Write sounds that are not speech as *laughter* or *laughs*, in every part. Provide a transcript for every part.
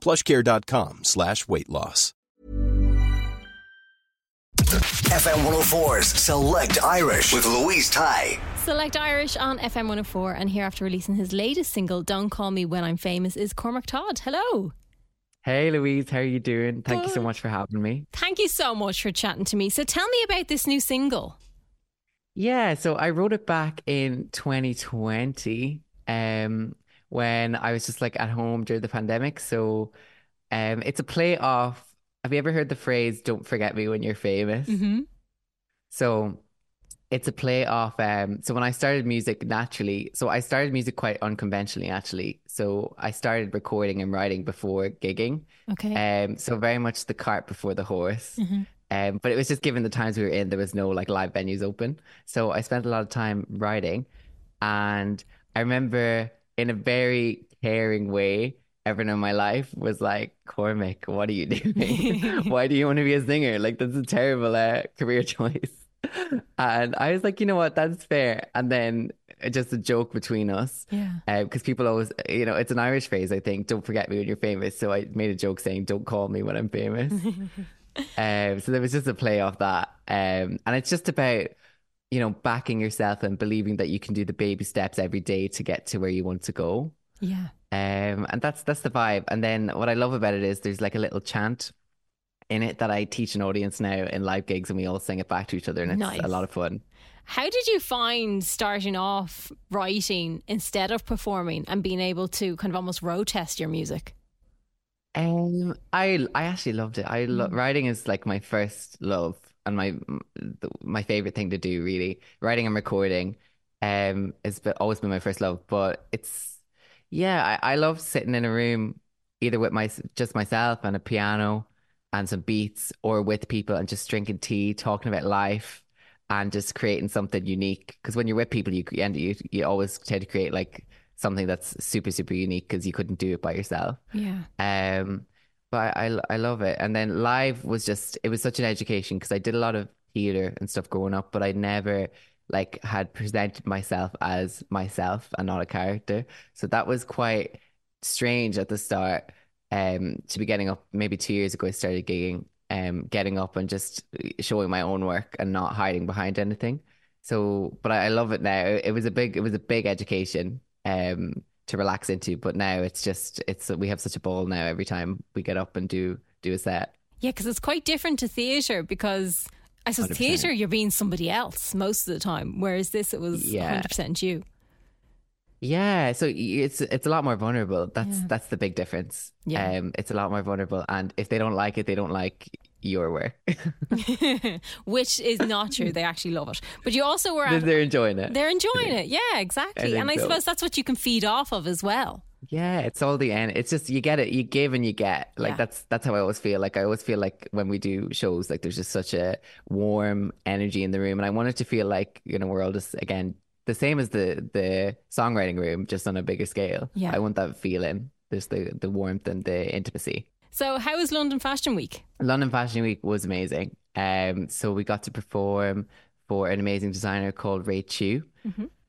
plushcare.com slash weight loss. FM 104's Select Irish with Louise Tighe. Select Irish on FM 104, and here after releasing his latest single, Don't Call Me When I'm Famous, is Cormac Todd. Hello. Hey Louise, how are you doing? Thank you so much for having me. Thank you so much for chatting to me. So tell me about this new single. Yeah, so I wrote it back in 2020, um, when I was just like at home during the pandemic. So, um, it's a play off. Have you ever heard the phrase "Don't forget me when you're famous"? Mm-hmm. So it's a play off. Um, so when I started music naturally, so I started music quite unconventionally actually. So I started recording and writing before gigging. Okay. Um, so very much the cart before the horse. Um, but it was just given the times we were in, there was no like live venues open. So I spent a lot of time writing, and I remember in a very caring way, everyone in my life was like, "Cormac, what are you doing? *laughs* Why do you want to be a singer? Like that's a terrible uh, career *laughs* choice." And I was like, you know what, that's fair. And then uh, just a joke between us. Yeah. Because people always, you know, it's an Irish phrase, I think, don't forget me when you're famous. So I made a joke saying, don't call me when I'm famous. *laughs* um, so there was just a play off that. Um, and it's just about, you know, backing yourself and believing that you can do the baby steps every day to get to where you want to go. Yeah. Um, and that's that's the vibe. And then what I love about it is there's like a little chant in it that I teach an audience now in live gigs, and we all sing it back to each other, and it's Nice. a lot of fun. How did you find starting off writing instead of performing and being able to kind of almost road test your music? Um, I I actually loved it. I lo- writing is like my first love and my my favorite thing to do. Really, writing and recording, um, has always been my first love. But it's yeah, I, I love sitting in a room either with my just myself and a piano and some beats, or with people and just drinking tea, talking about life, and just creating something unique. Because when you're with people, you end you you always tend to create like something that's super super unique because you couldn't do it by yourself. Yeah. Um, but I, I I love it. And then live was just it was such an education because I did a lot of theater and stuff growing up, but I never like had presented myself as myself and not a character. So that was quite strange at the start. Um, to be getting up maybe two years ago, I started gigging. Um, getting up and just showing my own work and not hiding behind anything. So, but I, I love it now. It was a big, it was a big education. Um, to relax into. But now it's just it's we have such a ball now every time we get up and do do a set. Yeah, because it's quite different to theatre because I suppose 100%. theatre you're being somebody else most of the time, whereas this it was Yeah. 100% you. Yeah, so it's it's a lot more vulnerable. That's that's the big difference. Yeah. Um, it's a lot more vulnerable, and if they don't like it, they don't like your work. *laughs* Which is not true. They actually love it. But you also were at, They're enjoying it. they're enjoying it. Yeah, exactly. think And I so. suppose that's what you can feed off of as well. Yeah, it's all the end. It's just you get it, you give and you get. Like Yeah. that's that's how I always feel. Like I always feel like when we do shows, like there's just such a warm energy in the room, and I want it to feel like you know we're all just again the same as the the songwriting room, just on a bigger scale. Yeah. I want that feeling. There's the the warmth and the intimacy. So, how was London Fashion Week? London Fashion Week was amazing. Um, so we got to perform for an amazing designer called Ray Chu,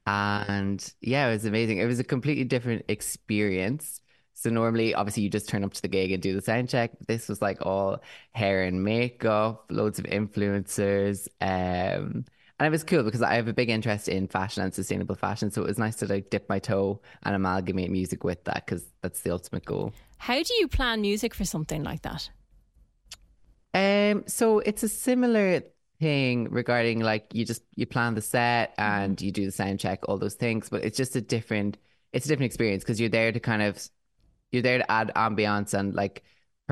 and yeah, it was amazing. It was a completely different experience. So normally, obviously, you just turn up to the gig and do the sound check. This was like all hair and makeup, loads of influencers, um, and it was cool because I have a big interest in fashion and sustainable fashion. So it was nice to like dip my toe and amalgamate music with that because that's the ultimate goal. How do you plan music for something like that? Um, so it's a similar thing regarding like you just you plan the set and you do the sound check, all those things, but it's just a different it's a different experience because you're there to kind of you're there to add ambiance and like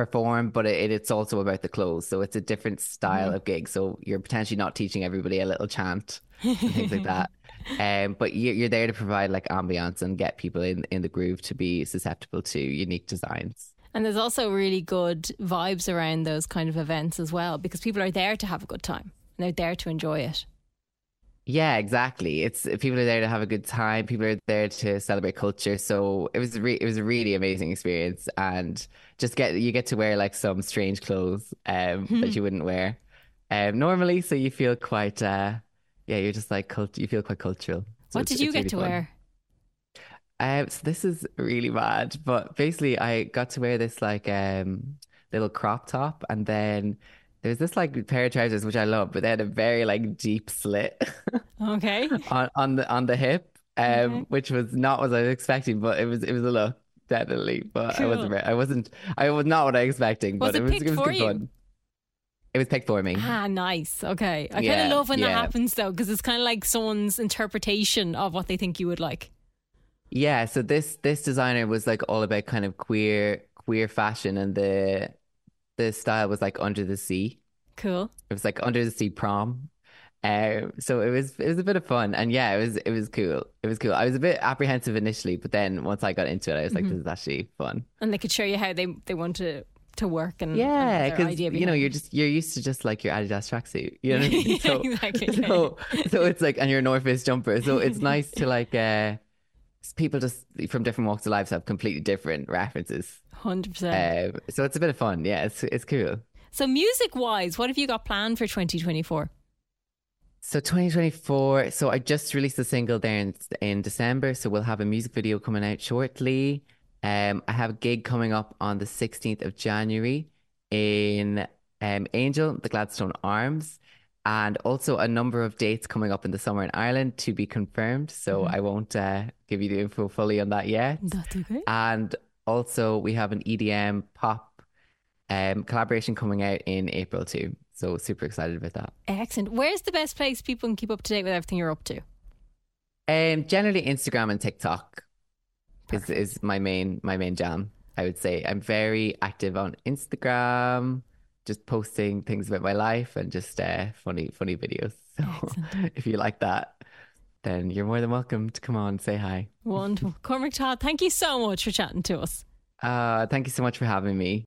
perform, but it, it's also about the clothes. So it's a different style of gig. So you're potentially not teaching everybody a little chant and things like that. *laughs* Um, but you're, you're there to provide like ambiance and get people in, in the groove to be susceptible to unique designs. And there's also really good vibes around those kind of events as well because people are there to have a good time and they're there to enjoy it. Yeah, exactly. It's people are there to have a good time. People are there to celebrate culture. So it was re- it was a really amazing experience, and just get you get to wear like some strange clothes um, that you wouldn't wear um, normally. So you feel quite uh, yeah, you're just like cult- you feel quite cultural. So what did you get really to fun. wear? Um, so this is really bad, but basically I got to wear this like um little crop top and then there's this like pair of trousers which I love, but they had a very like deep slit *laughs* Okay. on, on the on the hip, um, Okay. which was not what I was expecting, but it was it was a look, definitely. But I wasn't Cool. I wasn't I was not what I was expecting, Was but it was it was good you? fun. It was picked for me. Ah, nice. Okay. I kind of love when that happens though because it's kind of like someone's interpretation of what they think you would like. Yeah, so this this designer was like all about kind of queer queer fashion and the the style was like under the sea. Cool. It was like under the sea prom. Um, so it was it was a bit of fun and yeah, it was it was cool. It was cool. I was a bit apprehensive initially, but then once I got into it, I was like, Mm-hmm. this is actually fun. And they could show you how they, they want to, to work and Yeah, because you know you're just you're used to just like your Adidas tracksuit, you know what I *laughs* mean? So, exactly, so so it's like and your North Face jumper. So it's *laughs* nice to like uh people just from different walks of life have completely different references. 100%. Um, so it's a bit of fun. Yeah, it's it's cool. so, music wise, what have you got planned for 2024? So 2024. So I just released a single there in, in December. So we'll have a music video coming out shortly. Um, I have a gig coming up on the 16th of January in um, Angel, the Gladstone Arms, and also a number of dates coming up in the summer in Ireland to be confirmed. So I won't uh, give you the info fully on that yet. That's okay. And also, we have an EDM pop um, collaboration coming out in April too. So super excited about that. Excellent. Where's the best place people can keep up to date with everything you're up to? Um, generally Instagram and TikTok is is my main my main jam. I would say I'm very active on Instagram, just posting things about my life and just uh, funny funny videos. *laughs* So if you like that, then you're more than welcome to come on say hi. Wonderful. Cormac Todd, thank you so much for chatting to us. Uh, thank you so much for having me.